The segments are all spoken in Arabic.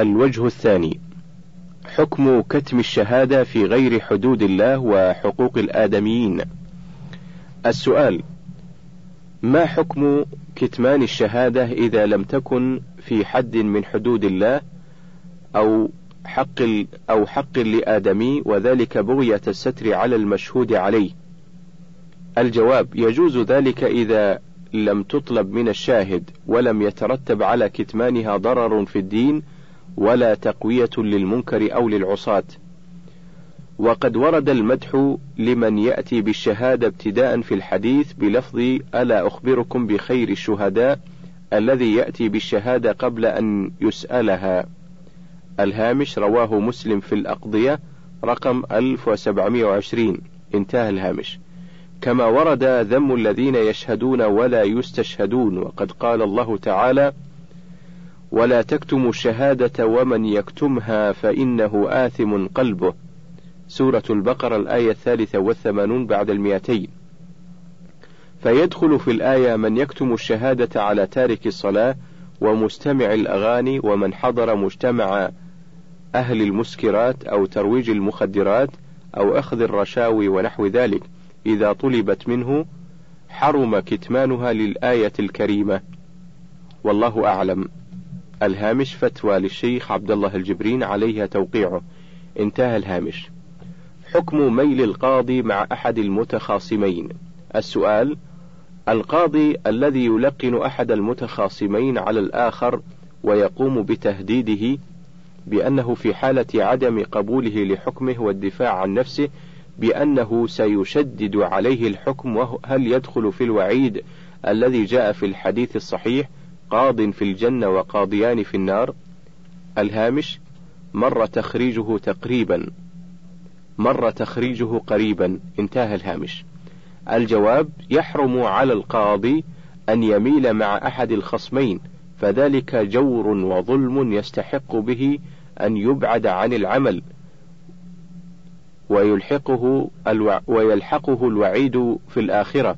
الوجه الثاني حكم كتم الشهادة في غير حدود الله وحقوق الآدميين. السؤال: ما حكم كتمان الشهادة إذا لم تكن في حد من حدود الله أو حق أو حق لآدمي وذلك بغية الستر على المشهود عليه؟ الجواب: يجوز ذلك إذا لم تطلب من الشاهد ولم يترتب على كتمانها ضرر في الدين ولا تقوية للمنكر أو للعصاة. وقد ورد المدح لمن يأتي بالشهادة ابتداء في الحديث بلفظ ألا أخبركم بخير الشهداء الذي يأتي بالشهادة قبل أن يسألها. الهامش رواه مسلم في الأقضية رقم 1720 انتهى الهامش. كما ورد ذم الذين يشهدون ولا يستشهدون وقد قال الله تعالى: ولا تكتموا الشهادة ومن يكتمها فإنه آثم قلبه. سورة البقرة الآية الثالثة والثمانون بعد المئتين. فيدخل في الآية من يكتم الشهادة على تارك الصلاة ومستمع الأغاني ومن حضر مجتمع أهل المسكرات أو ترويج المخدرات أو أخذ الرشاوي ونحو ذلك إذا طلبت منه حرم كتمانها للآية الكريمة والله أعلم الهامش فتوى للشيخ عبد الله الجبرين عليها توقيعه. انتهى الهامش. حكم ميل القاضي مع أحد المتخاصمين. السؤال القاضي الذي يلقن أحد المتخاصمين على الآخر ويقوم بتهديده بأنه في حالة عدم قبوله لحكمه والدفاع عن نفسه بأنه سيشدد عليه الحكم وهل يدخل في الوعيد الذي جاء في الحديث الصحيح قاض في الجنة وقاضيان في النار. الهامش مر تخريجه تقريبا. مر تخريجه قريبا. انتهى الهامش. الجواب يحرم على القاضي أن يميل مع أحد الخصمين فذلك جور وظلم يستحق به أن يبعد عن العمل. ويلحقه الوع ويلحقه الوعيد في الآخرة.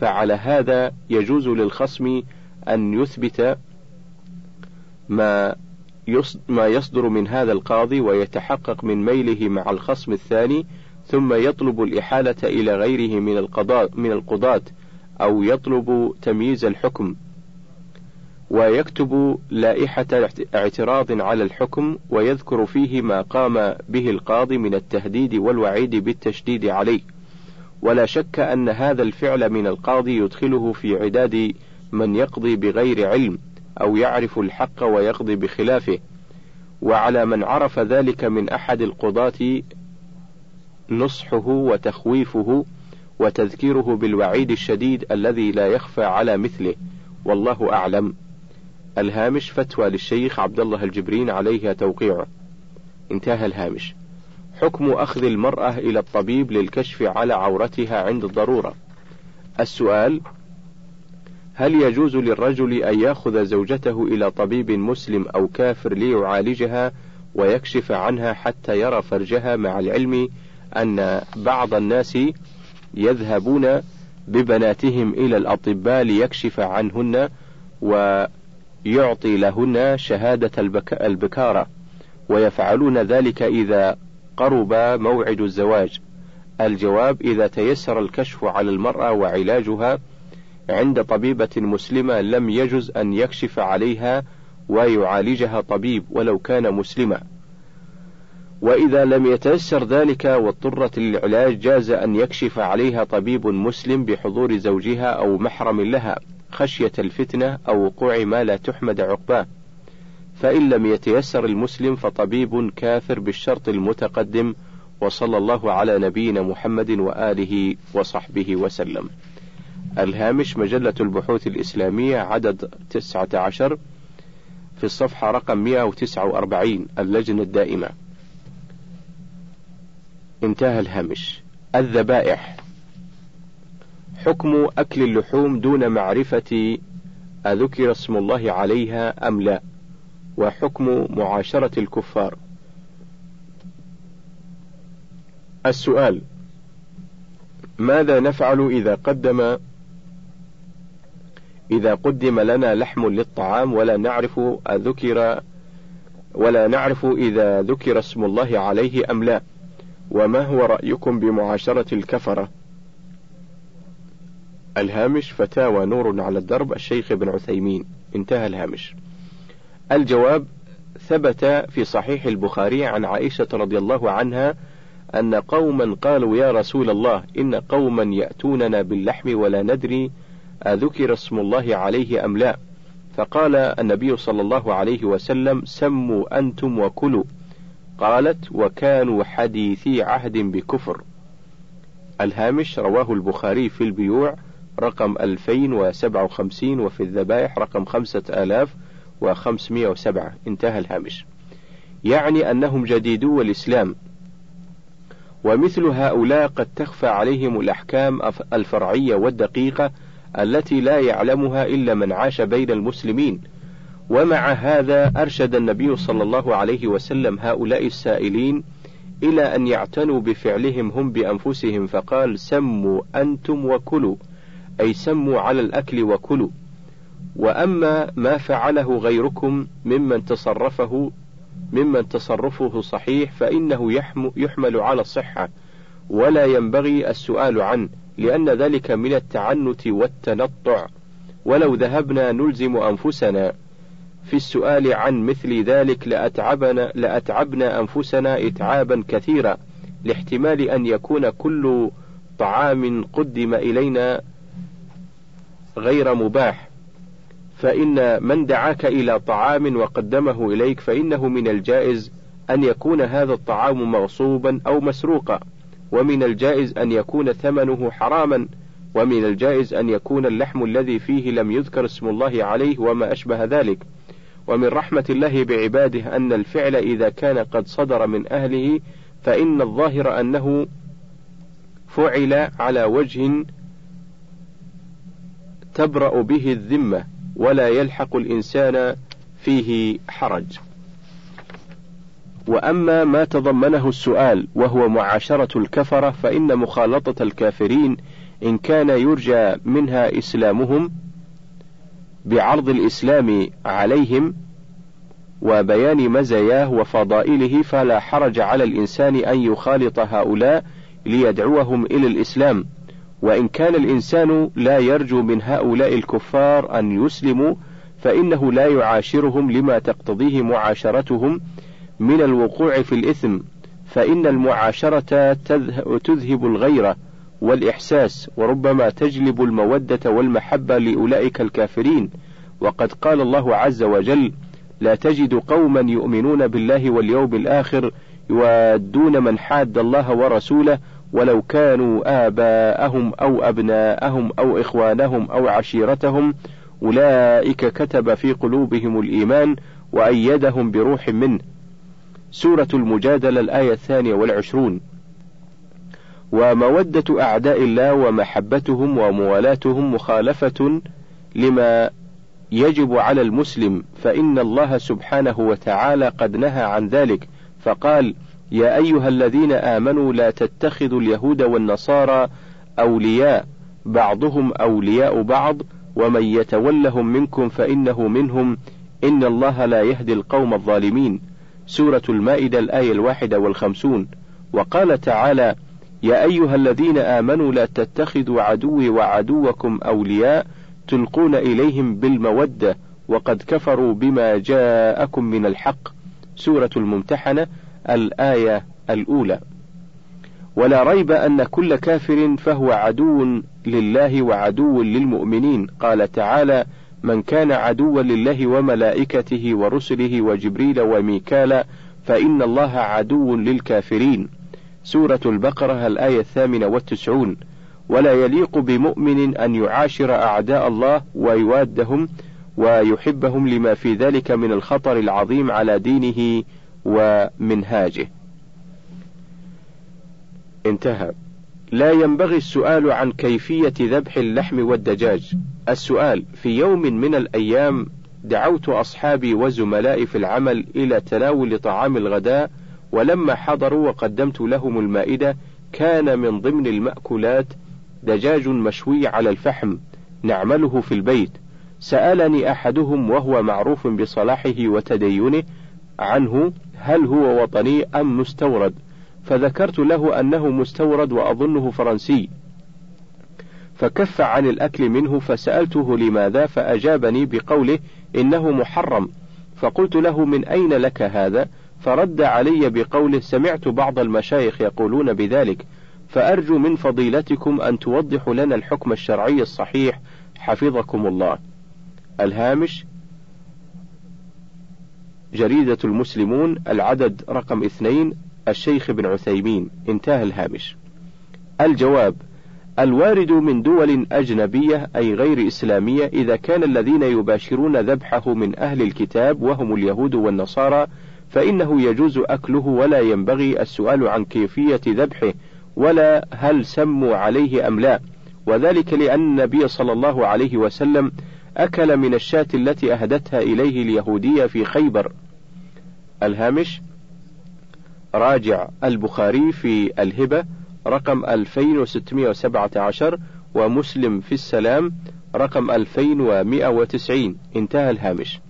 فعلى هذا يجوز للخصم أن يثبت ما ما يصدر من هذا القاضي ويتحقق من ميله مع الخصم الثاني ثم يطلب الإحالة إلى غيره من القضاء من القضاة أو يطلب تمييز الحكم ويكتب لائحة اعتراض على الحكم ويذكر فيه ما قام به القاضي من التهديد والوعيد بالتشديد عليه. ولا شك أن هذا الفعل من القاضي يدخله في عداد من يقضي بغير علم أو يعرف الحق ويقضي بخلافه وعلى من عرف ذلك من أحد القضاة نصحه وتخويفه وتذكيره بالوعيد الشديد الذي لا يخفى على مثله والله أعلم. الهامش فتوى للشيخ عبد الله الجبرين عليها توقيعه انتهى الهامش. حكم أخذ المرأة إلى الطبيب للكشف على عورتها عند الضرورة. السؤال هل يجوز للرجل أن يأخذ زوجته إلى طبيب مسلم أو كافر ليعالجها ويكشف عنها حتى يرى فرجها مع العلم أن بعض الناس يذهبون ببناتهم إلى الأطباء ليكشف عنهن ويعطي لهن شهادة البكارة ويفعلون ذلك إذا قرب موعد الزواج. الجواب إذا تيسر الكشف على المرأة وعلاجها عند طبيبة مسلمة لم يجز أن يكشف عليها ويعالجها طبيب ولو كان مسلما. وإذا لم يتيسر ذلك واضطرت للعلاج جاز أن يكشف عليها طبيب مسلم بحضور زوجها أو محرم لها خشية الفتنة أو وقوع ما لا تحمد عقباه. فإن لم يتيسر المسلم فطبيب كافر بالشرط المتقدم وصلى الله على نبينا محمد وآله وصحبه وسلم. الهامش مجلة البحوث الإسلامية عدد 19 في الصفحة رقم 149 اللجنة الدائمة. انتهى الهامش. الذبائح. حكم أكل اللحوم دون معرفة أذكر اسم الله عليها أم لا وحكم معاشرة الكفار. السؤال ماذا نفعل إذا قدم إذا قدم لنا لحم للطعام ولا نعرف أذكر ولا نعرف إذا ذكر اسم الله عليه أم لا. وما هو رأيكم بمعاشرة الكفرة؟ الهامش فتاوى نور على الدرب الشيخ ابن عثيمين. انتهى الهامش. الجواب ثبت في صحيح البخاري عن عائشة رضي الله عنها أن قوما قالوا يا رسول الله إن قوما يأتوننا باللحم ولا ندري أذكر اسم الله عليه أم لا؟ فقال النبي صلى الله عليه وسلم سموا أنتم وكلوا. قالت وكانوا حديثي عهد بكفر. الهامش رواه البخاري في البيوع رقم 2057 وفي الذبائح رقم 5507 انتهى الهامش. يعني أنهم جديدو الإسلام. ومثل هؤلاء قد تخفى عليهم الأحكام الفرعية والدقيقة التي لا يعلمها إلا من عاش بين المسلمين. ومع هذا أرشد النبي صلى الله عليه وسلم هؤلاء السائلين إلى أن يعتنوا بفعلهم هم بأنفسهم فقال سموا أنتم وكلوا أي سموا على الأكل وكلوا. وأما ما فعله غيركم ممن تصرفه ممن تصرفه صحيح فإنه يحمل على الصحة ولا ينبغي السؤال عنه. لأن ذلك من التعنت والتنطع. ولو ذهبنا نلزم أنفسنا. في السؤال عن مثل ذلك لأتعبنا, لأتعبنا أنفسنا إتعابا كثيرا. لاحتمال أن يكون كل طعام قدم إلينا غير مباح. فإن من دعاك إلى طعام وقدمه إليك فإنه من الجائز أن يكون هذا الطعام مغصوبا أو مسروقا. ومن الجائز أن يكون ثمنه حراما ومن الجائز أن يكون اللحم الذي فيه لم يذكر اسم الله عليه وما أشبه ذلك ومن رحمة الله بعباده أن الفعل إذا كان قد صدر من أهله فإن الظاهر أنه فعل على وجه تبرأ به الذمة ولا يلحق الإنسان فيه حرج. وأما ما تضمنه السؤال وهو معاشرة الكفرة فإن مخالطة الكافرين إن كان يرجى منها إسلامهم بعرض الإسلام عليهم وبيان مزاياه وفضائله فلا حرج على الإنسان أن يخالط هؤلاء ليدعوهم إلى الإسلام. وإن كان الإنسان لا يرجو من هؤلاء الكفار أن يسلموا فإنه لا يعاشرهم لما تقتضيه معاشرتهم من الوقوع في الإثم فإن المعاشرة تذهب الغيرة والإحساس وربما تجلب المودة والمحبة لأولئك الكافرين. وقد قال الله عز وجل لا تجد قوما يؤمنون بالله واليوم الآخر يوادون من حاد الله ورسوله ولو كانوا آباءهم أو أبناءهم أو إخوانهم أو عشيرتهم. أولئك كتب في قلوبهم الإيمان وأيدهم بروح منه. سورة المجادلة الآية الثانية والعشرون. ومودة أعداء الله ومحبتهم وموالاتهم مخالفة لما يجب على المسلم فإن الله سبحانه وتعالى قد نهى عن ذلك فقال يا أيها الذين آمنوا لا تتخذوا اليهود والنصارى أولياء بعضهم أولياء بعض ومن يتولهم منكم فإنه منهم إن الله لا يهدي القوم الظالمين سورة المائدة الآية الواحدة والخمسون وقال تعالى يا أيها الذين آمنوا لا تتخذوا عدوي وعدوكم أولياء تلقون إليهم بالمودة وقد كفروا بما جاءكم من الحق. سورة الممتحنة الآية الأولى. ولا ريب أن كل كافر فهو عدو لله وعدو للمؤمنين. قال تعالى من كان عدوا لله وملائكته ورسله وجبريل وميكال فإن الله عدو للكافرين سورة البقرة الآية الثامنة والتسعون ولا يليق بمؤمن أن يعاشر أعداء الله ويوادهم ويحبهم لما في ذلك من الخطر العظيم على دينه ومنهاجه. انتهى. لا ينبغي السؤال عن كيفية ذبح اللحم والدجاج. السؤال: في يوم من الأيام دعوت أصحابي وزملائي في العمل إلى تناول طعام الغداء، ولما حضروا وقدمت لهم المائدة، كان من ضمن المأكولات دجاج مشوي على الفحم نعمله في البيت. سألني أحدهم وهو معروف بصلاحه وتدينه عنه هل هو وطني أم مستورد فذكرت له أنه مستورد وأظنه فرنسي. فكف عن الأكل منه فسألته لماذا فأجابني بقوله إنه محرم. فقلت له من أين لك هذا؟ فرد علي بقوله سمعت بعض المشايخ يقولون بذلك. فأرجو من فضيلتكم أن توضحوا لنا الحكم الشرعي الصحيح. حفظكم الله. الهامش جريدة المسلمون العدد رقم اثنين الشيخ بن عثيمين. انتهى الهامش. الجواب الوارد من دول أجنبية أي غير إسلامية إذا كان الذين يباشرون ذبحه من أهل الكتاب وهم اليهود والنصارى فإنه يجوز أكله ولا ينبغي السؤال عن كيفية ذبحه ولا هل سموا عليه أم لا. وذلك لأن النبي صلى الله عليه وسلم أكل من الشاة التي أهدتها إليه اليهودية في خيبر. الهامش راجع البخاري في الهبة رقم 2617 ومسلم في السلام رقم 2190 انتهى الهامش.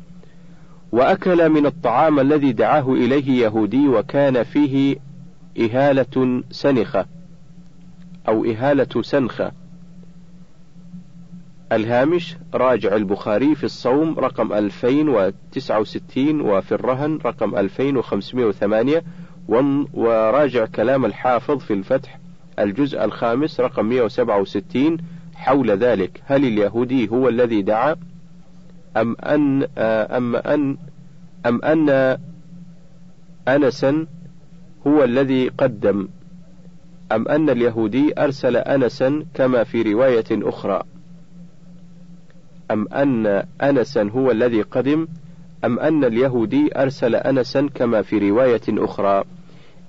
وأكل من الطعام الذي دعاه إليه يهودي وكان فيه إهالة سنخة أو إهالة سنخة. الهامش راجع البخاري في الصوم رقم 2069 وفي الرهن رقم 2508 وراجع كلام الحافظ في الفتح الجزء الخامس رقم 167 حول ذلك. هل اليهودي هو الذي دعا؟ أم أن أم أن أم أن أنسا هو الذي قدم؟ أم أن اليهودي أرسل أنسا كما في رواية أخرى؟ أم أن أنسا هو الذي قدم؟ أم أن اليهودي أرسل أنسا كما في رواية أخرى؟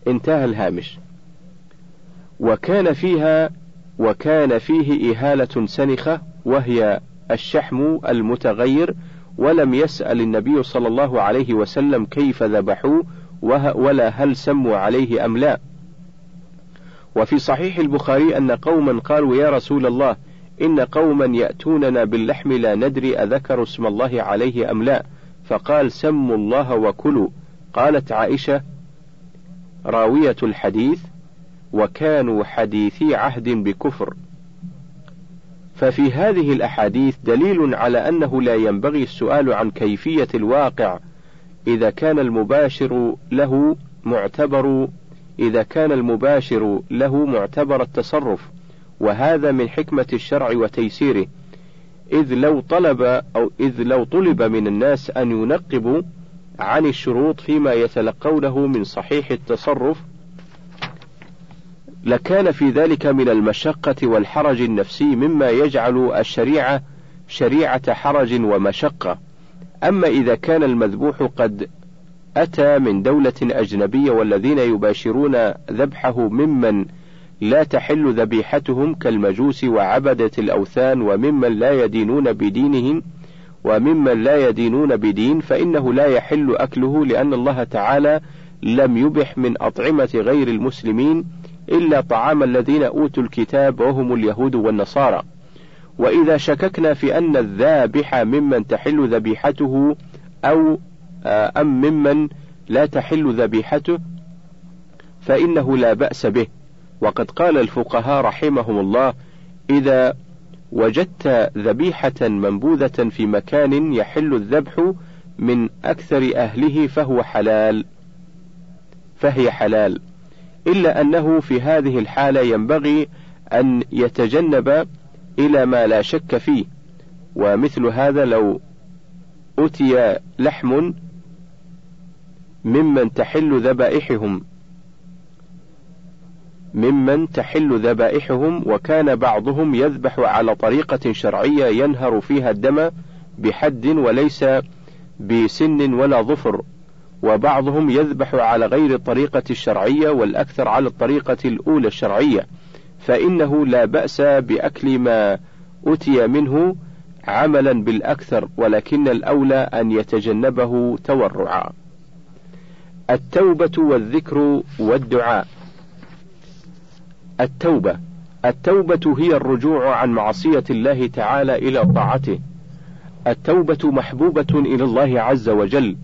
انتهى الهامش. وكان فيها وكان فيه إهالة سنخة وهي الشحم المتغير ولم يسأل النبي صلى الله عليه وسلم كيف ذبحوه ولا هل سموا عليه أم لا. وفي صحيح البخاري أن قوما قالوا يا رسول الله إن قوما يأتوننا باللحم لا ندري أذكر اسم الله عليه أم لا. فقال سموا الله وكلوا. قالت عائشة راوية الحديث وكانوا حديثي عهد بكفر. ففي هذه الأحاديث دليل على أنه لا ينبغي السؤال عن كيفية الواقع إذا كان المباشر له معتبر إذا كان المباشر له معتبر التصرف. وهذا من حكمة الشرع وتيسيره. إذ لو طلب أو إذ لو طلب من الناس أن ينقبوا عن الشروط فيما يتلقونه من صحيح التصرف لكان في ذلك من المشقة والحرج النفسي مما يجعل الشريعة شريعة حرج ومشقة، أما إذا كان المذبوح قد أتى من دولة أجنبية والذين يباشرون ذبحه ممن لا تحل ذبيحتهم كالمجوس وعبدة الأوثان وممن لا يدينون بدينهم وممن لا يدينون بدين فإنه لا يحل أكله لأن الله تعالى لم يبح من أطعمة غير المسلمين إلا طعام الذين أوتوا الكتاب وهم اليهود والنصارى. وإذا شككنا في أن الذابح ممن تحل ذبيحته أو آه، أم ممن لا تحل ذبيحته فإنه لا بأس به. وقد قال الفقهاء رحمهم الله إذا وجدت ذبيحة منبوذة في مكان يحل الذبح من أكثر أهله فهو حلال فهي حلال. إلا أنه في هذه الحالة ينبغي أن يتجنب إلى ما لا شك فيه. ومثل هذا لو أتي لحم ممن تحل ذبائحهم. ممن تحل ذبائحهم وكان بعضهم يذبح على طريقة شرعية ينهر فيها الدم بحد وليس بسن ولا ظفر وبعضهم يذبح على غير الطريقة الشرعية والأكثر على الطريقة الأولى الشرعية فإنه لا بأس بأكل ما أتي منه عملا بالأكثر ولكن الأولى أن يتجنبه تورعا. التوبة والذكر والدعاء. التوبة. التوبة هي الرجوع عن معصية الله تعالى إلى طاعته. التوبة محبوبة إلى الله عز وجل.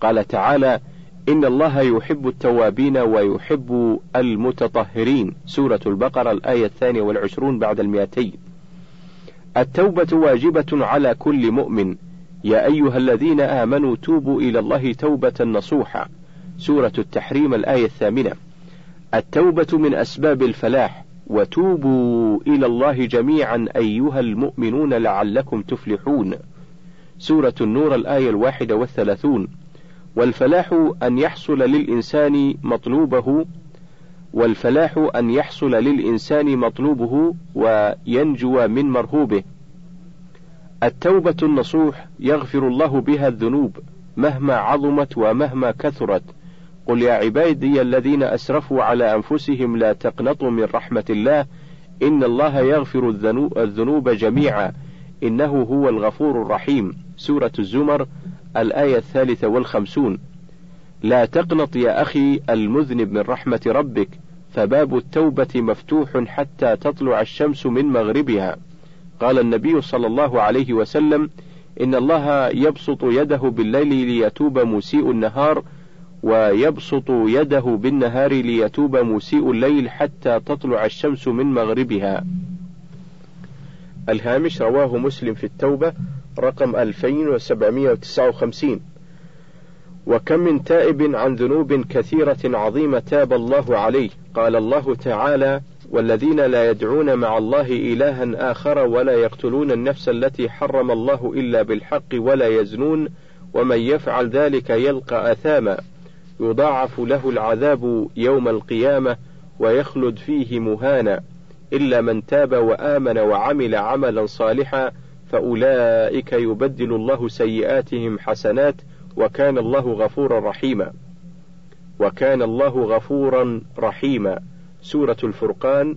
قال تعالى إن الله يحب التوابين ويحب المتطهرين. سورة البقرة الآية الثانية والعشرون بعد المئتين. التوبة واجبة على كل مؤمن. يا أيها الذين آمنوا توبوا إلى الله توبة نصوحا. سورة التحريم الآية الثامنة. التوبة من أسباب الفلاح وتوبوا إلى الله جميعا أيها المؤمنون لعلكم تفلحون. سورة النور الآية الواحدة والثلاثون. والفلاح أن يحصل للإنسان مطلوبه والفلاح أن يحصل للإنسان مطلوبه وينجو من مرهوبه. التوبة النصوح يغفر الله بها الذنوب مهما عظمت ومهما كثرت. قل يا عبادي الذين أسرفوا على أنفسهم لا تقنطوا من رحمة الله إن الله يغفر الذنوب جميعا إنه هو الغفور الرحيم. سورة الزمر الآية الثالثة والخمسون. لا تقنط يا أخي المذنب من رحمة ربك فباب التوبة مفتوح حتى تطلع الشمس من مغربها. قال النبي صلى الله عليه وسلم إن الله يبسط يده بالليل ليتوب مسيء النهار ويبسط يده بالنهار ليتوب مسيء الليل حتى تطلع الشمس من مغربها. الهامش رواه مسلم في التوبة رقم 2759 وكم من تائب عن ذنوب كثيرة عظيمة تاب الله عليه. قال الله تعالى والذين لا يدعون مع الله إلها آخر ولا يقتلون النفس التي حرم الله إلا بالحق ولا يزنون ومن يفعل ذلك يلقى أثاما. يضاعف له العذاب يوم القيامة ويخلد فيه مهانا إلا من تاب وآمن وعمل عملا صالحا فأولئك يبدل الله سيئاتهم حسنات وكان الله غفورا رحيما. وكان الله غفورا رحيما. سورة الفرقان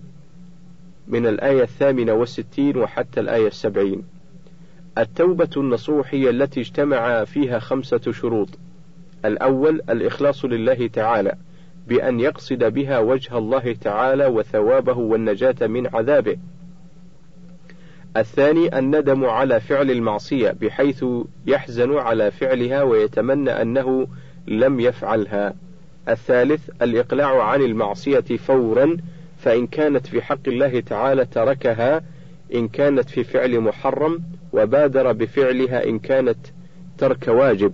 من الآية الثامنة والستين وحتى الآية السبعين. التوبة النصوح هي التي اجتمع فيها خمسة شروط. الأول الإخلاص لله تعالى بأن يقصد بها وجه الله تعالى وثوابه والنجاة من عذابه الثاني الندم على فعل المعصية بحيث يحزن على فعلها ويتمنى أنه لم يفعلها. الثالث الإقلاع عن المعصية فورا فإن كانت في حق الله تعالى تركها إن كانت في فعل محرم وبادر بفعلها إن كانت ترك واجب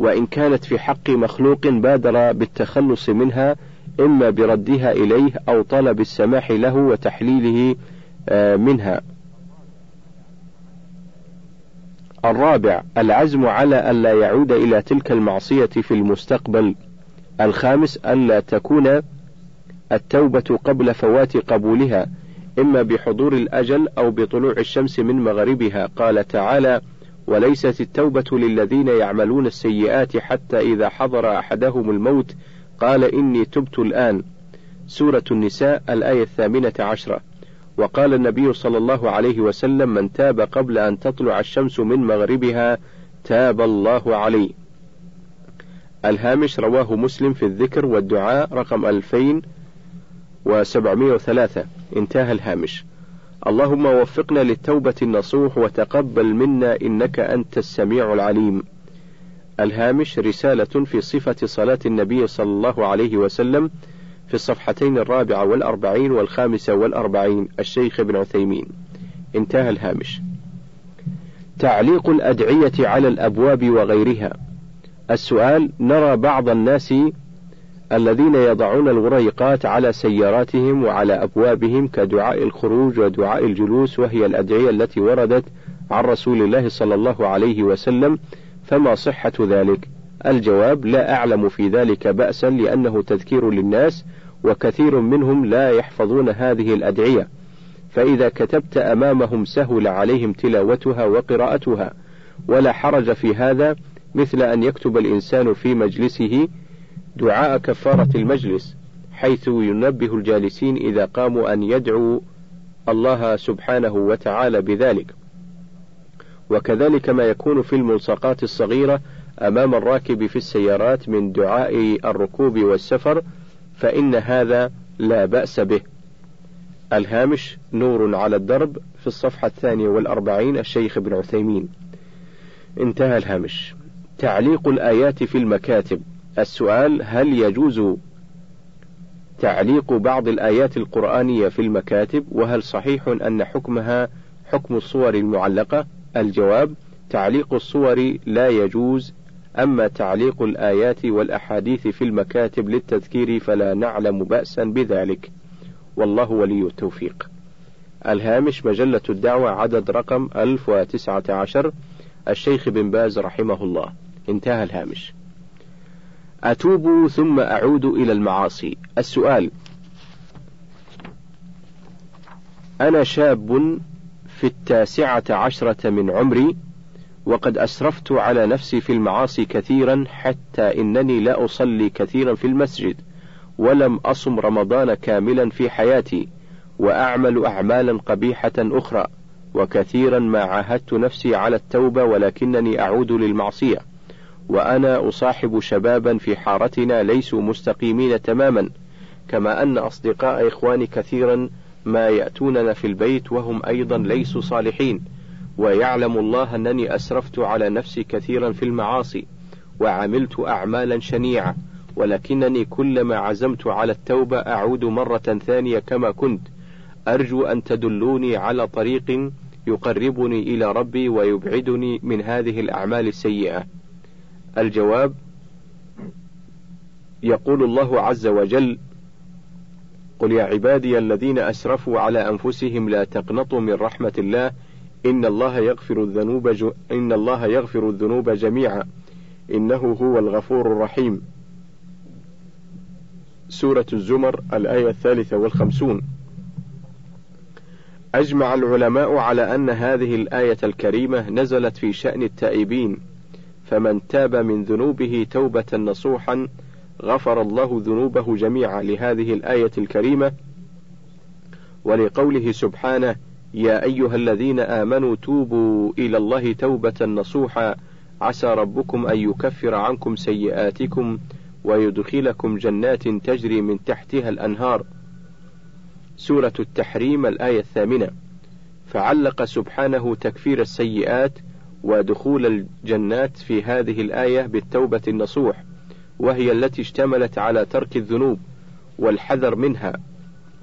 وإن كانت في حق مخلوق بادر بالتخلص منها إما بردها إليه أو طلب السماح له وتحليله آه، منها الرابع العزم على ألا يعود إلى تلك المعصية في المستقبل. الخامس ألا تكون التوبة قبل فوات قبولها، إما بحضور الأجل أو بطلوع الشمس من مغربها، قال تعالى: وليست التوبة للذين يعملون السيئات حتى إذا حضر أحدهم الموت قال إني تبت الآن. سورة النساء الآية الثامنة عشرة. وقال النبي صلى الله عليه وسلم من تاب قبل أن تطلع الشمس من مغربها تاب الله عليه الهامش رواه مسلم في الذكر والدعاء رقم 2703 انتهى الهامش اللهم وفقنا للتوبة النصوح وتقبل منا إنك أنت السميع العليم. الهامش رسالة في صفة صلاة النبي صلى الله عليه وسلم في الصفحتين الرابعة والأربعين والخامسة والأربعين. الشيخ ابن عثيمين. انتهى الهامش. تعليق الأدعية على الأبواب وغيرها. السؤال نرى بعض الناس الذين يضعون الغريقات على سياراتهم وعلى أبوابهم كدعاء الخروج ودعاء الجلوس وهي الأدعية التي وردت عن رسول الله صلى الله عليه وسلم. فما صحة ذلك؟ الجواب لا أعلم في ذلك بأسا لأنه تذكير للناس وكثير منهم لا يحفظون هذه الأدعية. فإذا كتبت أمامهم سهل عليهم تلاوتها وقراءتها. ولا حرج في هذا مثل أن يكتب الإنسان في مجلسه دعاء كفارة المجلس حيث ينبه الجالسين إذا قاموا أن يدعوا الله سبحانه وتعالى بذلك وكذلك ما يكون في الملصقات الصغيرة أمام الراكب في السيارات من دعاء الركوب والسفر فإن هذا لا بأس به. الهامش نور على الدرب في الصفحة الثانية والأربعين الشيخ ابن عثيمين. انتهى الهامش. تعليق الآيات في المكاتب السؤال هل يجوز تعليق بعض الآيات القرآنية في المكاتب؟ وهل صحيح أن حكمها حكم الصور المعلقة؟ الجواب تعليق الصور لا يجوز أما تعليق الآيات والأحاديث في المكاتب للتذكير فلا نعلم بأسا بذلك. والله ولي التوفيق. الهامش مجلة الدعوة عدد رقم 1019 الشيخ بن باز رحمه الله. انتهى الهامش. أتوب ثم أعود إلى المعاصي. السؤال. أنا شاب في التاسعة عشرة من عمري وقد أسرفت على نفسي في المعاصي كثيرا حتى إنني لا أصلي كثيرا في المسجد ولم أصم رمضان كاملا في حياتي وأعمل أعمالا قبيحة أخرى وكثيرا ما عاهدت نفسي على التوبة ولكنني أعود للمعصية. وأنا أصاحب شبابا في حارتنا ليسوا مستقيمين تماما كما أن أصدقاء إخواني كثيرا ما يأتوننا في البيت وهم أيضا ليسوا صالحين ويعلم الله أنني أسرفت على نفسي كثيرا في المعاصي وعملت أعمالا شنيعة ولكنني كلما عزمت على التوبة أعود مرة ثانية كما كنت أرجو أن تدلوني على طريق يقربني إلى ربي ويبعدني من هذه الأعمال السيئة. الجواب: يقول الله عز وجل: قل يا عبادي الذين أسرفوا على أنفسهم لا تقنطوا من رحمة الله إن الله يغفر الذنوب. إن الله يغفر الذنوب جميعا إنه هو الغفور الرحيم. سورة الزمر الآية الثالثة والخمسون أجمع العلماء على أن هذه الآية الكريمة نزلت في شأن التائبين فمن تاب من ذنوبه توبة نصوحا غفر الله ذنوبه جميعا لهذه الآية الكريمة ولقوله سبحانه يا أيها الذين آمنوا توبوا إلى الله توبة نصوحا عسى ربكم أن يكفر عنكم سيئاتكم ويدخلكم جنات تجري من تحتها الأنهار. سورة التحريم الآية الثامنة. فعلق سبحانه تكفير السيئات ودخول الجنات في هذه الآية بالتوبة النصوح وهي التي اشتملت على ترك الذنوب والحذر منها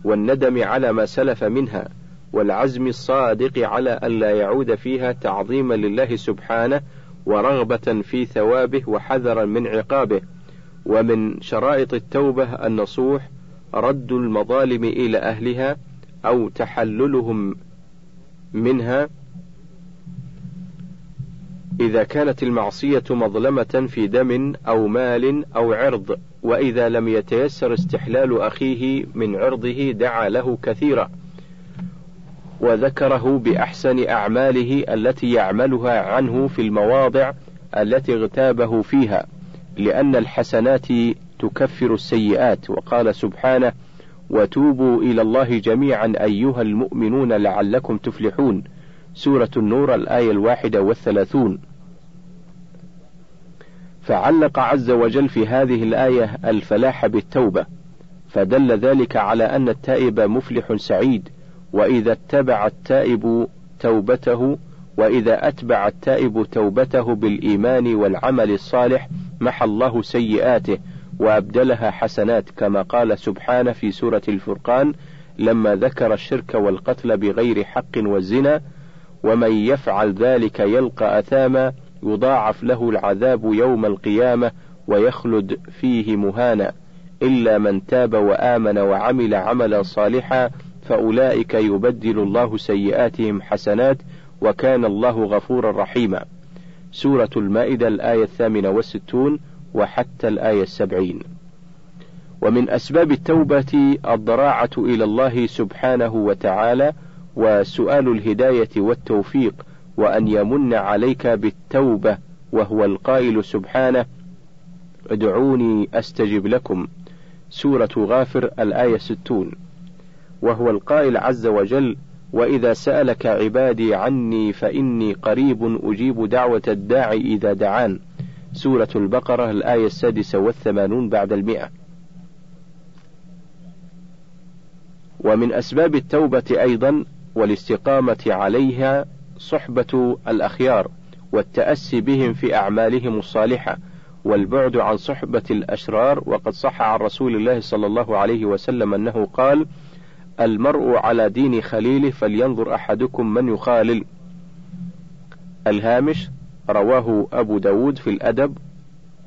والندم على ما سلف منها والعزم الصادق على ألا يعود فيها تعظيما لله سبحانه ورغبة في ثوابه وحذرا من عقابه. ومن شرائط التوبة النصوح رد المظالم إلى أهلها أو تحللهم منها إذا كانت المعصية مظلمة في دم أو مال أو عرض، وإذا لم يتيسر استحلال أخيه من عرضه دعا له كثيرا، وذكره بأحسن أعماله التي يعملها عنه في المواضع التي اغتابه فيها، لأن الحسنات تكفر السيئات. وقال سبحانه وتوبوا إلى الله جميعا أيها المؤمنون لعلكم تفلحون. سورة النور الآية الواحدة والثلاثون. فعلق عز وجل في هذه الآية الفلاح بالتوبة فدل ذلك على أن التائب مفلح سعيد وإذا اتبع التائب توبته وإذا أتبع التائب توبته بالإيمان والعمل الصالح محى الله سيئاته وأبدلها حسنات كما قال سبحانه في سورة الفرقان لما ذكر الشرك والقتل بغير حق والزنا ومن يفعل ذلك يلقى أثاما يضاعف له العذاب يوم القيامة ويخلد فيه مهانا. إلا من تاب وآمن وعمل عملا صالحا فأولئك يبدل الله سيئاتهم حسنات وكان الله غفورا رحيما. سورة المائدة الآية الثامنة والستون وحتى الآية السبعين. ومن أسباب التوبة الضراعة إلى الله سبحانه وتعالى وسؤال الهداية والتوفيق وأن يمن عليك بالتوبة وهو القائل سبحانه ادعوني أستجب لكم. سورة غافر الآية ستون. وهو القائل عز وجل وإذا سألك عبادي عني فإني قريب أجيب دعوة الداعي إذا دعان. سورة البقرة الآية السادسة والثمانون بعد المئة. ومن أسباب التوبة أيضا والاستقامة عليها صحبة الأخيار والتأسي بهم في أعمالهم الصالحة والبعد عن صحبة الأشرار. وقد صح عن رسول الله صلى الله عليه وسلم أنه قال المرء على دين خليله فلينظر أحدكم من يخالل. الهامش رواه أبو داود في الأدب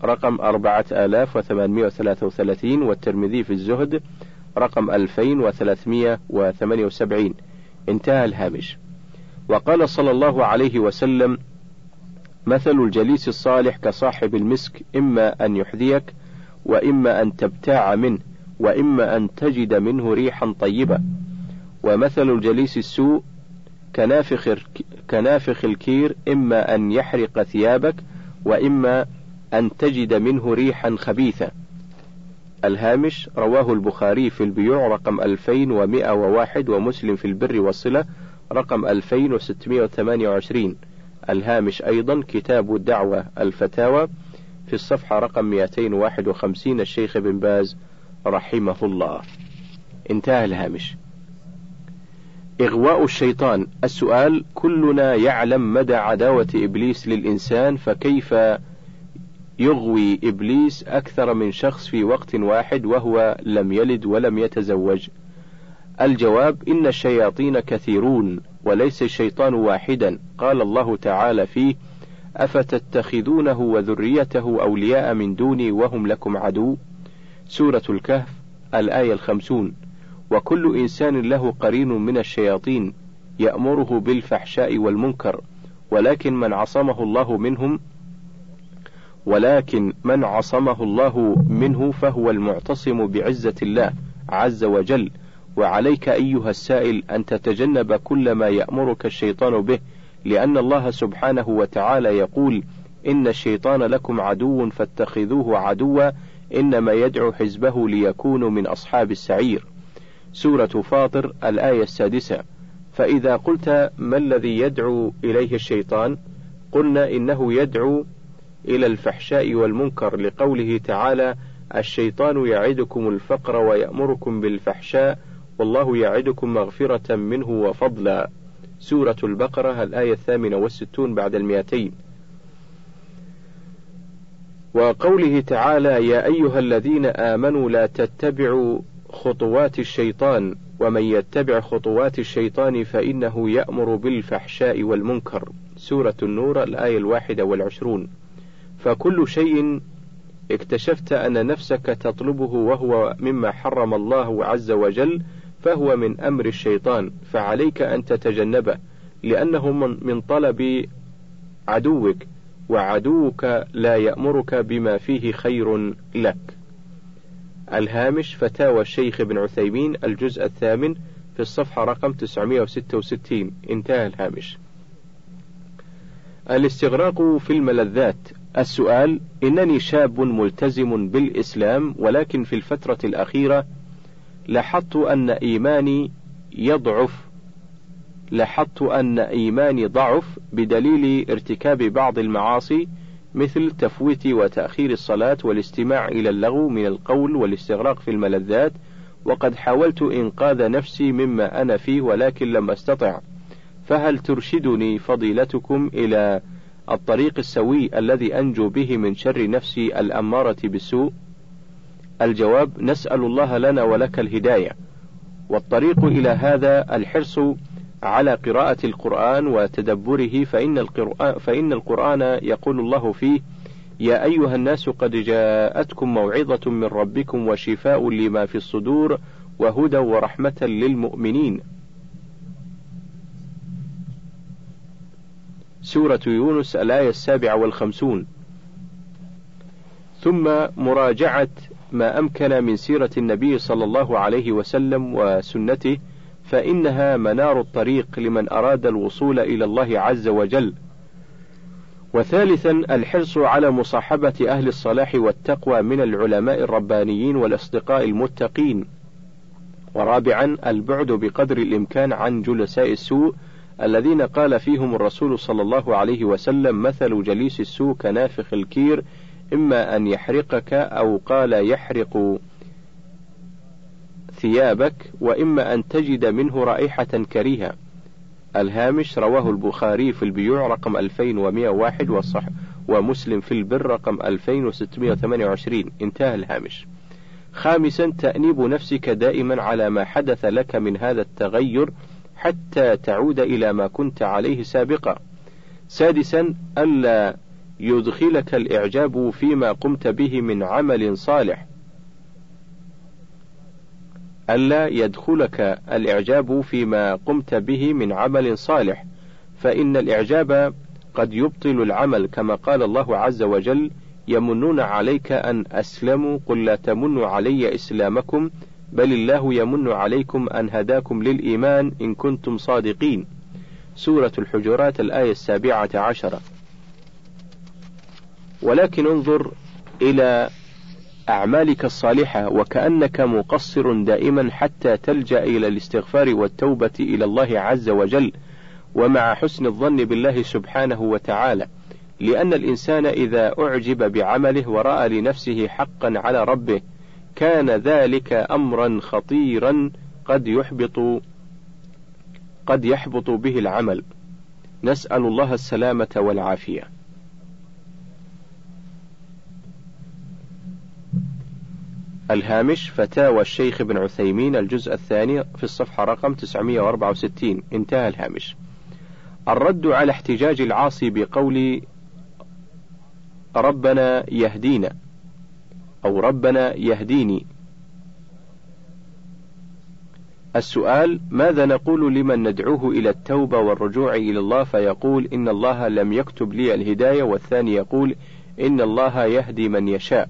رقم أربعة آلاف وثمانمائة وثلاثة وثلاثين والترمذي في الزهد رقم ألفين وثلاثمائة وثمانية وسبعين. انتهى الهامش. وقال صلى الله عليه وسلم مثل الجليس الصالح كصاحب المسك إما أن يحذيك وإما أن تبتاع منه وإما أن تجد منه ريحا طيبة. ومثل الجليس السوء كنافخ, كنافخ الكير إما أن يحرق ثيابك وإما أن تجد منه ريحا خبيثة. الهامش رواه البخاري في البيوع رقم 2101 ومسلم في البر والصلة رقم 2628 الهامش أيضا كتاب الدعوة الفتاوى في الصفحة رقم 251 الشيخ بن باز رحمه الله. انتهى الهامش. إغواء الشيطان. السؤال كلنا يعلم مدى عداوة إبليس للإنسان فكيف يغوي إبليس أكثر من شخص في وقت واحد وهو لم يلد ولم يتزوج. الجواب إن الشياطين كثيرون وليس الشيطان واحدا. قال الله تعالى فيه أفتتخذونه وذريته أولياء من دوني وهم لكم عدو؟ سورة الكهف الآية الخمسون. وكل إنسان له قرين من الشياطين يأمره بالفحشاء والمنكر ولكن من عصمه الله منهم ولكن من عصمه الله منه فهو المعتصم بعزة الله عز وجل. وعليك أيها السائل أن تتجنب كل ما يأمرك الشيطان به لأن الله سبحانه وتعالى يقول إن الشيطان لكم عدو فاتخذوه عدوا إنما يدعو حزبه ليكونوا من أصحاب السعير. سورة فاطر الآية السادسة. فإذا قلت ما الذي يدعو إليه الشيطان؟ قلنا إنه يدعو إلى الفحشاء والمنكر لقوله تعالى الشيطان يعدكم الفقر ويأمركم بالفحشاء والله يعدكم مغفرة منه وفضلا. سورة البقرة الآية الثامنة والستون بعد المئتين. وقوله تعالى يا أيها الذين آمنوا لا تتبعوا خطوات الشيطان ومن يتبع خطوات الشيطان فإنه يأمر بالفحشاء والمنكر. سورة النور الآية الواحدة والعشرون. فكل شيء اكتشفت أن نفسك تطلبه وهو مما حرم الله عز وجل فهو من أمر الشيطان فعليك أن تتجنبه لأنه من طلب عدوك وعدوك لا يأمرك بما فيه خير لك. الهامش فتاوى الشيخ ابن عثيمين الجزء الثامن في الصفحة رقم 966 انتهى الهامش. الاستغراق في الملذات السؤال إنني شاب ملتزم بالإسلام ولكن في الفترة الأخيرة لاحظت أن إيماني يضعف لاحظت أن إيماني ضعف بدليل ارتكاب بعض المعاصي مثل تفويت وتأخير الصلاة والاستماع إلى اللغو من القول والاستغراق في الملذات وقد حاولت إنقاذ نفسي مما أنا فيه ولكن لم أستطع. فهل ترشدني فضيلتكم إلى الطريق السوي الذي أنجو به من شر نفسي الأمارة بالسوء؟ الجواب نسأل الله لنا ولك الهداية والطريق إلى هذا الحرص على قراءة القرآن وتدبره فإن القرآن, فإن القرآن يقول الله فيه يا أيها الناس قد جاءتكم موعظة من ربكم وشفاء لما في الصدور وهدى ورحمة للمؤمنين سورة يونس الآية السابعة والخمسون ثم مراجعة ما أمكن من سيرة النبي صلى الله عليه وسلم وسنته فإنها منار الطريق لمن أراد الوصول إلى الله عز وجل. وثالثا الحرص على مصاحبة أهل الصلاح والتقوى من العلماء الربانيين والأصدقاء المتقين. ورابعا البعد بقدر الإمكان عن جلساء السوء الذين قال فيهم الرسول صلى الله عليه وسلم مثل جليس السوء كنافخ الكير إما أن يحرقك أو قال يحرق ثيابك وإما أن تجد منه رائحة كريهة. الهامش رواه البخاري في البيوع رقم 2101 والصح ومسلم في البر رقم 2628 انتهى الهامش. خامسا تأنيب نفسك دائما على ما حدث لك من هذا التغير حتى تعود إلى ما كنت عليه سابقا. سادسا ألا يدخلك الإعجاب فيما قمت به من عمل صالح. ألا يدخلك الإعجاب فيما قمت به من عمل صالح. فإن الإعجاب قد يبطل العمل كما قال الله عز وجل يمنون عليك أن أسلموا قل لا تمنوا علي إسلامكم بل الله يمن عليكم أن هداكم للإيمان إن كنتم صادقين. سورة الحجرات الآية السابعة عشرة. ولكن انظر إلى أعمالك الصالحة وكأنك مقصر دائما حتى تلجأ إلى الاستغفار والتوبة إلى الله عز وجل ومع حسن الظن بالله سبحانه وتعالى. لأن الإنسان إذا أعجب بعمله ورأى لنفسه حقا على ربه كان ذلك أمرا خطيرا قد يحبط قد يحبط به العمل. نسأل الله السلامة والعافية. الهامش فتاوى الشيخ ابن عثيمين الجزء الثاني في الصفحة رقم 964 انتهى الهامش. الرد على احتجاج العاصي بقول ربنا يهدينا. أو ربنا يهديني. السؤال ماذا نقول لمن ندعوه إلى التوبة والرجوع إلى الله فيقول إن الله لم يكتب لي الهداية والثاني يقول إن الله يهدي من يشاء؟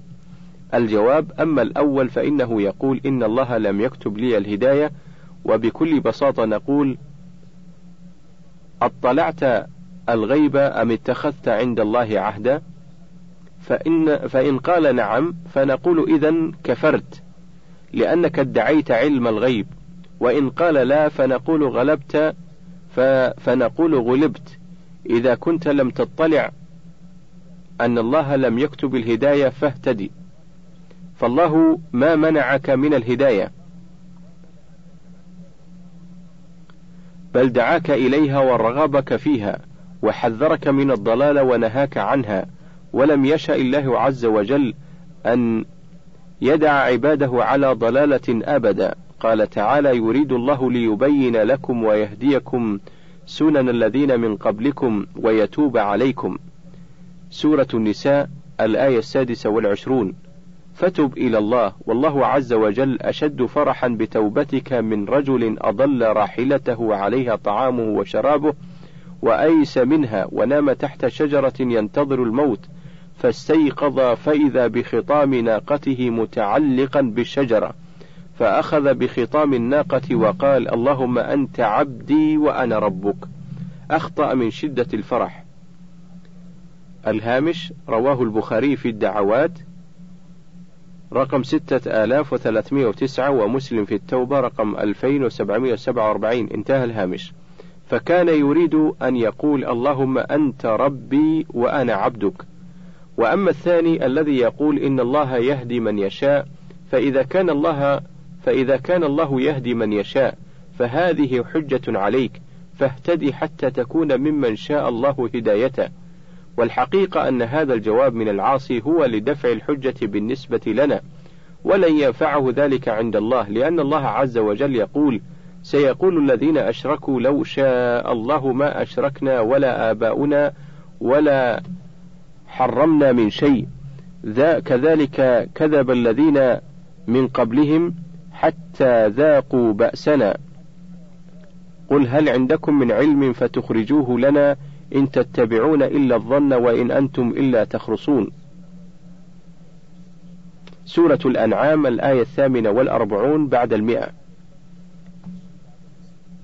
الجواب أما الأول فإنه يقول إن الله لم يكتب لي الهداية وبكل بساطة نقول أطلعت الغيب أم اتخذت عند الله عهدا؟ فإن, فإن قال نعم فنقول إذا كفرت لأنك ادعيت علم الغيب وإن قال لا فنقول غلبت فنقول غلبت. إذا كنت لم تطلع أن الله لم يكتب الهداية فاهتدي. فالله ما منعك من الهداية. بل دعاك إليها ورغبك فيها وحذرك من الضلال ونهاك عنها. ولم يشأ الله عز وجل أن يدع عباده على ضلالة أبدا. قال تعالى يريد الله ليبين لكم ويهديكم سنن الذين من قبلكم ويتوب عليكم. سورة النساء الآية السادسة والعشرون. فتب إلى الله والله عز وجل أشد فرحا بتوبتك من رجل أضل راحلته عليها طعامه وشرابه وأيس منها ونام تحت شجرة ينتظر الموت. فاستيقظ فإذا بخطام ناقته متعلقا بالشجرة فأخذ بخطام الناقة وقال اللهم أنت عبدي وأنا ربك. أخطأ من شدة الفرح. الهامش رواه البخاري في الدعوات. رقم ستة آلاف وثلاثمائة وتسعة ومسلم في التوبة رقم ألفين وسبعمائة وسبعة وأربعين. انتهى الهامش. فكان يريد أن يقول اللهم أنت ربي وأنا عبدك. وأما الثاني الذي يقول إن الله يهدي من يشاء فإذا كان الله فإذا كان الله يهدي من يشاء فهذه حجة عليك فاهتدي حتى تكون ممن شاء الله هدايته. والحقيقة أن هذا الجواب من العاصي هو لدفع الحجة بالنسبة لنا ولن ينفعه ذلك عند الله لأن الله عز وجل يقول سيقول الذين أشركوا لو شاء الله ما أشركنا ولا آباؤنا ولا حرمنا من شيء. ذا كذلك كذب الذين من قبلهم حتى ذاقوا بأسنا. قل هل عندكم من علم فتخرجوه لنا إن تتبعون إلا الظن وإن أنتم إلا تخرصون. سورة الأنعام الآية الثامنة والأربعون بعد المئة.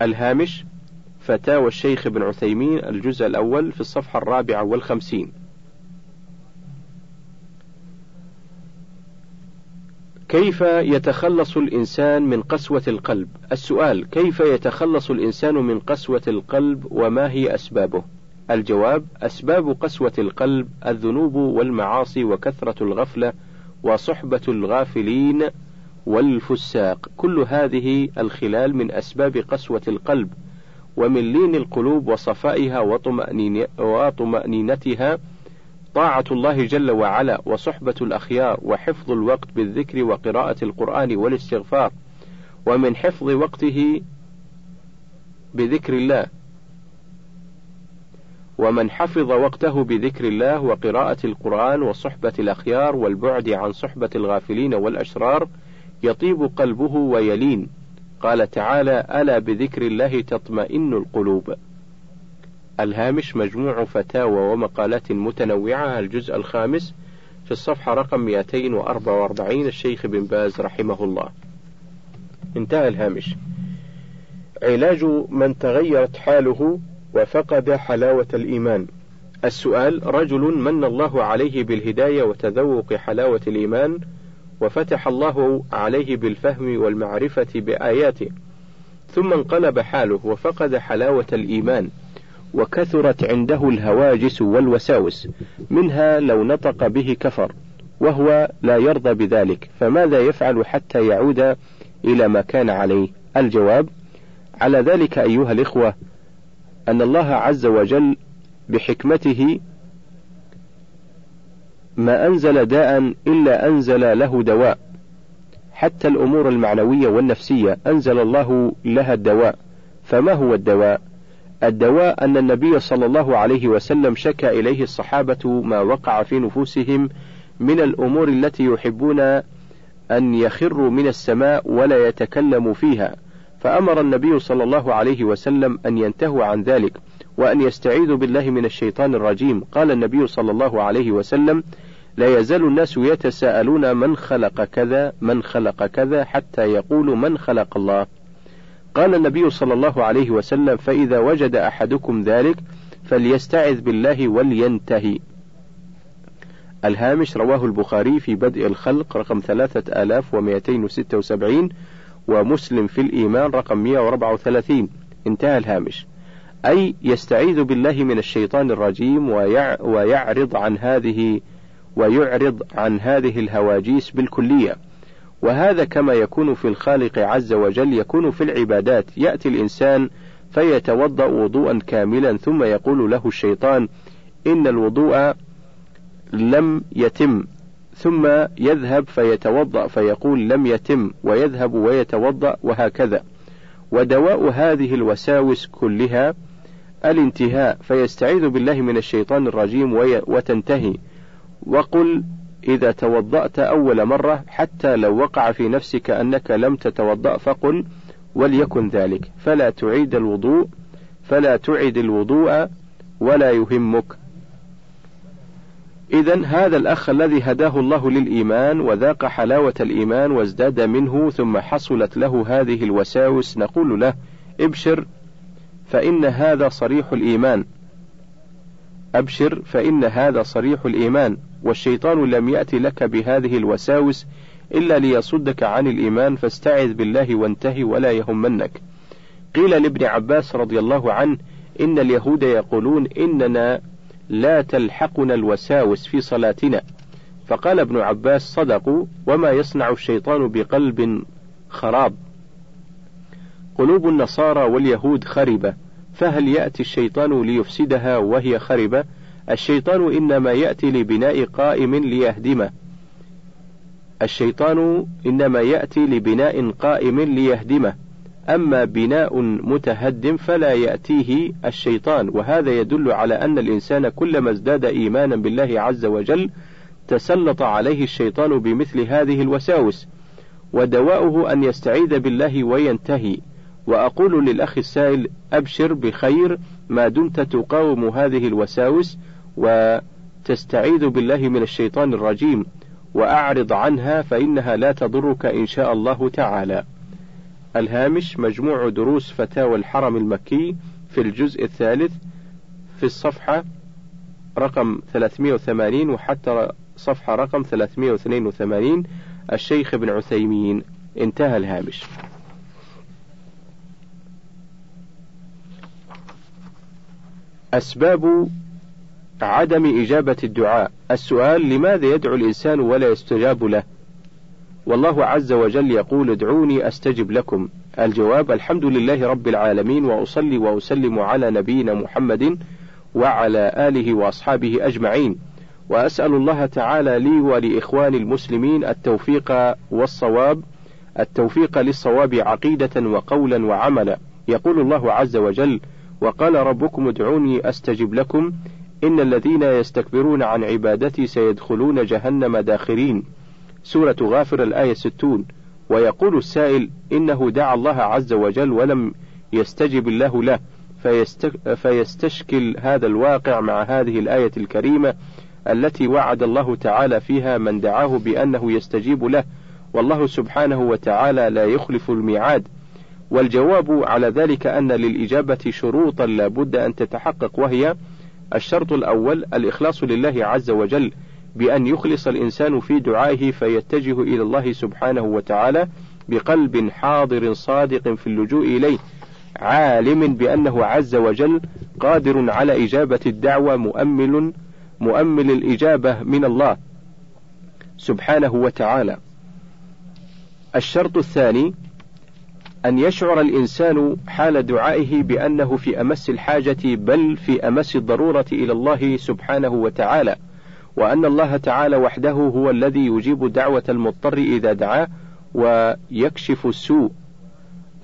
الهامش فتاوى الشيخ ابن عثيمين الجزء الأول في الصفحة الرابعة والخمسين. كيف يتخلص الإنسان من قسوة القلب؟ السؤال: كيف يتخلص الإنسان من قسوة القلب وما هي أسبابه؟ الجواب: أسباب قسوة القلب الذنوب والمعاصي وكثرة الغفلة وصحبة الغافلين والفساق، كل هذه الخلال من أسباب قسوة القلب، ومن لين القلوب وصفائها وطمأنينتها طاعة الله جل وعلا وصحبة الأخيار وحفظ الوقت بالذكر وقراءة القرآن والاستغفار ومن حفظ وقته بذكر الله ومن حفظ وقته بذكر الله وقراءة القرآن وصحبة الأخيار والبعد عن صحبة الغافلين والأشرار يطيب قلبه ويلين. قال تعالى ألا بذكر الله تطمئن القلوب؟ الهامش مجموع فتاوى ومقالات متنوعة الجزء الخامس في الصفحة رقم 244 الشيخ بن باز رحمه الله. انتهى الهامش. علاج من تغيرت حاله وفقد حلاوة الإيمان. السؤال رجل من الله عليه بالهداية وتذوق حلاوة الإيمان وفتح الله عليه بالفهم والمعرفة بآياته ثم انقلب حاله وفقد حلاوة الإيمان. وكثرت عنده الهواجس والوساوس منها لو نطق به كفر وهو لا يرضى بذلك. فماذا يفعل حتى يعود إلى ما كان عليه؟ الجواب على ذلك أيها الإخوة أن الله عز وجل بحكمته ما أنزل داء إلا أنزل له دواء. حتى الأمور المعنوية والنفسية أنزل الله لها الدواء. فما هو الدواء؟ الدواء أن النبي صلى الله عليه وسلم شكى إليه الصحابة ما وقع في نفوسهم من الأمور التي يحبون أن يخروا من السماء ولا يتكلموا فيها. فأمر النبي صلى الله عليه وسلم أن ينتهوا عن ذلك وأن يستعيذوا بالله من الشيطان الرجيم. قال النبي صلى الله عليه وسلم لا يزال الناس يتساءلون من خلق كذا من خلق كذا حتى يقولوا من خلق الله. قال النبي صلى الله عليه وسلم فإذا وجد أحدكم ذلك فليستعذ بالله ولينتهي. الهامش رواه البخاري في بدء الخلق رقم ثلاثة آلاف ومائتين وستة وسبعين ومسلم في الإيمان رقم 134 انتهى الهامش. أي يستعيذ بالله من الشيطان الرجيم ويعرض عن هذه ويعرض عن هذه الهواجيس بالكلية. وهذا كما يكون في الخالق عز وجل يكون في العبادات. يأتي الإنسان فيتوضأ وضوءا كاملا ثم يقول له الشيطان إن الوضوء لم يتم. ثم يذهب فيتوضأ فيقول لم يتم ويذهب ويتوضأ وهكذا. ودواء هذه الوساوس كلها الانتهاء. فيستعيذ بالله من الشيطان الرجيم وتنتهي. وقل إذا توضأت أول مرة حتى لو وقع في نفسك أنك لم تتوضأ فقل وليكن ذلك. فلا تعيد الوضوء فلا تعد الوضوء ولا يهمك. إذا هذا الأخ الذي هداه الله للإيمان وذاق حلاوة الإيمان وازداد منه ثم حصلت له هذه الوساوس نقول له ابشر فإن هذا صريح الإيمان. أبشر فإن هذا صريح الإيمان. والشيطان لم يأتي لك بهذه الوساوس إلا ليصدك عن الإيمان فاستعذ بالله وانتهي ولا يهمنك. قيل لابن عباس رضي الله عنه إن اليهود يقولون إننا لا تلحقنا الوساوس في صلاتنا. فقال ابن عباس صدقوا وما يصنع الشيطان بقلب خراب. قلوب النصارى واليهود خربة فهل يأتي الشيطان ليفسدها وهي خربة؟ الشيطان إنما يأتي لبناء قائم ليهدمه. الشيطان إنما يأتي لبناء قائم ليهدمه. أما بناء متهدم فلا يأتيه الشيطان وهذا يدل على أن الإنسان كلما ازداد إيمانا بالله عز وجل تسلط عليه الشيطان بمثل هذه الوساوس. ودواؤه أن يستعيذ بالله وينتهي. وأقول للأخ السائل أبشر بخير ما دمت تقاوم هذه الوساوس. وتستعيذ بالله من الشيطان الرجيم وأعرض عنها فإنها لا تضرك إن شاء الله تعالى. الهامش مجموع دروس فتاوى الحرم المكي في الجزء الثالث في الصفحة رقم 380 وحتى صفحة رقم 382 الشيخ ابن عثيمين. انتهى الهامش. أسباب عدم إجابة الدعاء. السؤال لماذا يدعو الإنسان ولا يستجاب له؟ والله عز وجل يقول ادعوني أستجب لكم. الجواب الحمد لله رب العالمين وأصلي وأسلم على نبينا محمد وعلى آله وأصحابه أجمعين. وأسأل الله تعالى لي ولإخواني المسلمين التوفيق والصواب التوفيق للصواب عقيدة وقولا وعملا. يقول الله عز وجل وقال ربكم ادعوني أستجب لكم. إن الذين يستكبرون عن عبادتي سيدخلون جهنم داخرين. سورة غافر الآية 60 ويقول السائل إنه دعا الله عز وجل ولم يستجب الله له فيستشكل هذا الواقع مع هذه الآية الكريمة التي وعد الله تعالى فيها من دعاه بأنه يستجيب له. والله سبحانه وتعالى لا يخلف الميعاد. والجواب على ذلك أن للإجابة شروطا لا بد أن تتحقق وهي الشرط الأول الإخلاص لله عز وجل بأن يخلص الإنسان في دعائه فيتجه إلى الله سبحانه وتعالى بقلب حاضر صادق في اللجوء إليه عالم بأنه عز وجل قادر على إجابة الدعوة مؤمل مؤمل الإجابة من الله سبحانه وتعالى. الشرط الثاني أن يشعر الإنسان حال دعائه بأنه في أمس الحاجة بل في أمس الضرورة إلى الله سبحانه وتعالى، وأن الله تعالى وحده هو الذي يجيب دعوة المضطر إذا دعاه ويكشف السوء.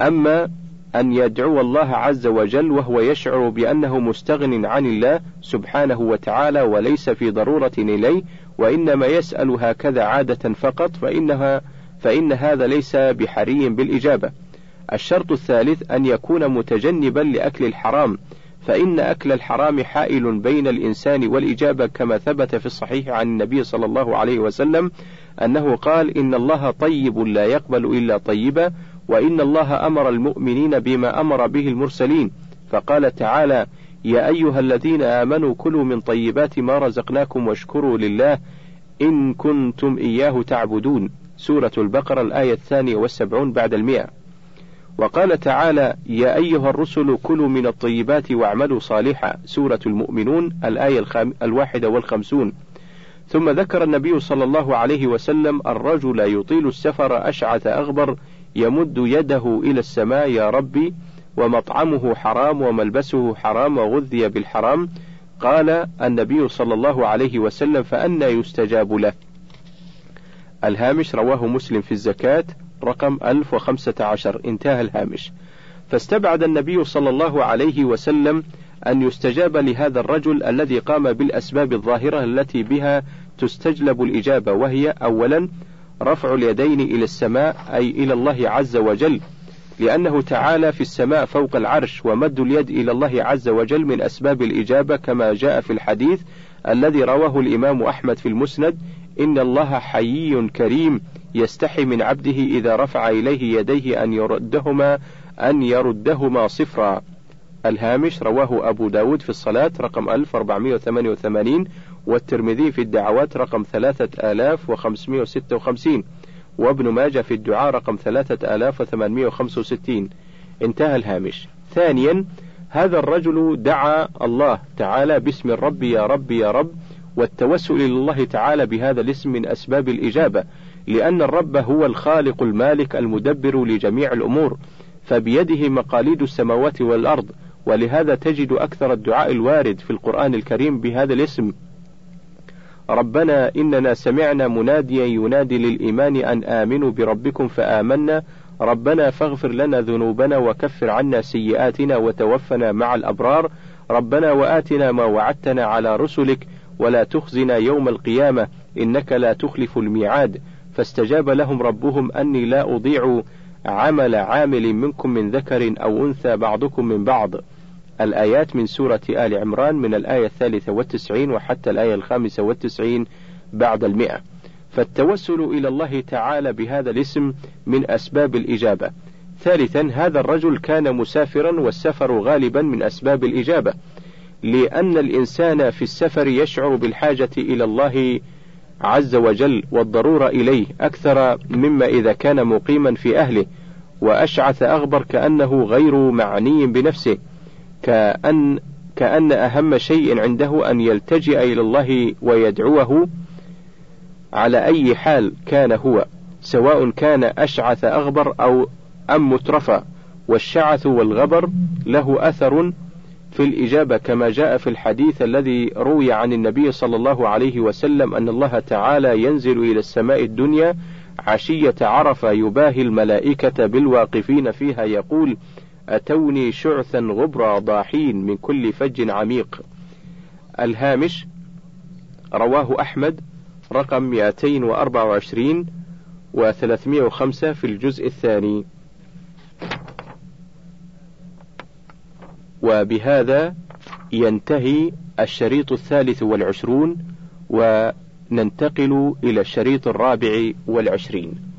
أما أن يدعو الله عز وجل وهو يشعر بأنه مستغن عن الله سبحانه وتعالى وليس في ضرورة إليه وإنما يسأل هكذا عادة فقط فإنها فإن هذا ليس بحري بالإجابة. الشرط الثالث أن يكون متجنبا لأكل الحرام فإن أكل الحرام حائل بين الإنسان والإجابة كما ثبت في الصحيح عن النبي صلى الله عليه وسلم أنه قال إن الله طيب لا يقبل إلا طيبا وإن الله أمر المؤمنين بما أمر به المرسلين. فقال تعالى يا أيها الذين آمنوا كلوا من طيبات ما رزقناكم واشكروا لله إن كنتم إياه تعبدون. سورة البقرة الآية الثانية والسبعون بعد المئة. وقال تعالى يا أيها الرسل كلوا من الطيبات واعملوا صالحا. سورة المؤمنون الآية الخام الواحدة والخمسون. ثم ذكر النبي صلى الله عليه وسلم الرجل يطيل السفر أشعث أغبر يمد يده إلى السماء يا ربي ومطعمه حرام وملبسه حرام وغذي بالحرام. قال النبي صلى الله عليه وسلم فأنى يستجاب له الهامش رواه مسلم في الزكاة. رقم 1015 انتهى الهامش. فاستبعد النبي صلى الله عليه وسلم أن يستجاب لهذا الرجل الذي قام بالأسباب الظاهرة التي بها تستجلب الإجابة وهي أولا رفع اليدين إلى السماء أي إلى الله عز وجل لأنه تعالى في السماء فوق العرش ومد اليد إلى الله عز وجل من أسباب الإجابة كما جاء في الحديث الذي رواه الإمام أحمد في المسند إن الله حيي كريم. يستحي من عبده إذا رفع إليه يديه أن يردهما أن يردهما صفرا. الهامش رواه أبو داود في الصلاة رقم 1488 والترمذي في الدعوات رقم 3556 وابن ماجه في الدعاء رقم 3865 انتهى الهامش. ثانيا هذا الرجل دعا الله تعالى باسم الرب يا رب يا رب والتوسل إلى الله تعالى بهذا الاسم من أسباب الإجابة. لأن الرب هو الخالق المالك المدبر لجميع الأمور فبيده مقاليد السماوات والأرض ولهذا تجد أكثر الدعاء الوارد في القرآن الكريم بهذا الاسم. ربنا إننا سمعنا مناديا ينادي للإيمان أن آمنوا بربكم فآمنا. ربنا فاغفر لنا ذنوبنا وكفر عنا سيئاتنا وتوفنا مع الأبرار. ربنا وآتنا ما وعدتنا على رسلك ولا تخزنا يوم القيامة إنك لا تخلف الميعاد. فاستجاب لهم ربهم أني لا أضيع عمل عامل منكم من ذكر أو أنثى بعضكم من بعض. الآيات من سورة آل عمران من الآية الثالثة والتسعين وحتى الآية الخامسة والتسعين بعد المئة. فالتوسل إلى الله تعالى بهذا الاسم من أسباب الإجابة. ثالثا هذا الرجل كان مسافرا والسفر غالبا من أسباب الإجابة. لأن الإنسان في السفر يشعر بالحاجة إلى الله عز وجل والضرورة إليه أكثر مما إذا كان مقيما في أهله وأشعث أغبر كأنه غير معني بنفسه كأن كأن أهم شيء عنده أن يلتجئ إلى الله ويدعوه على أي حال كان هو سواء كان أشعث أغبر أو أم مترفة والشعث والغبر له أثر في الإجابة كما جاء في الحديث الذي روي عن النبي صلى الله عليه وسلم أن الله تعالى ينزل إلى السماء الدنيا عشية عرفة يباهي الملائكة بالواقفين فيها يقول أتوني شعثا غبرا ضاحين من كل فج عميق. الهامش رواه أحمد رقم 224 و305 في الجزء الثاني. وبهذا ينتهي الشريط الثالث والعشرون وننتقل إلى الشريط الرابع والعشرين.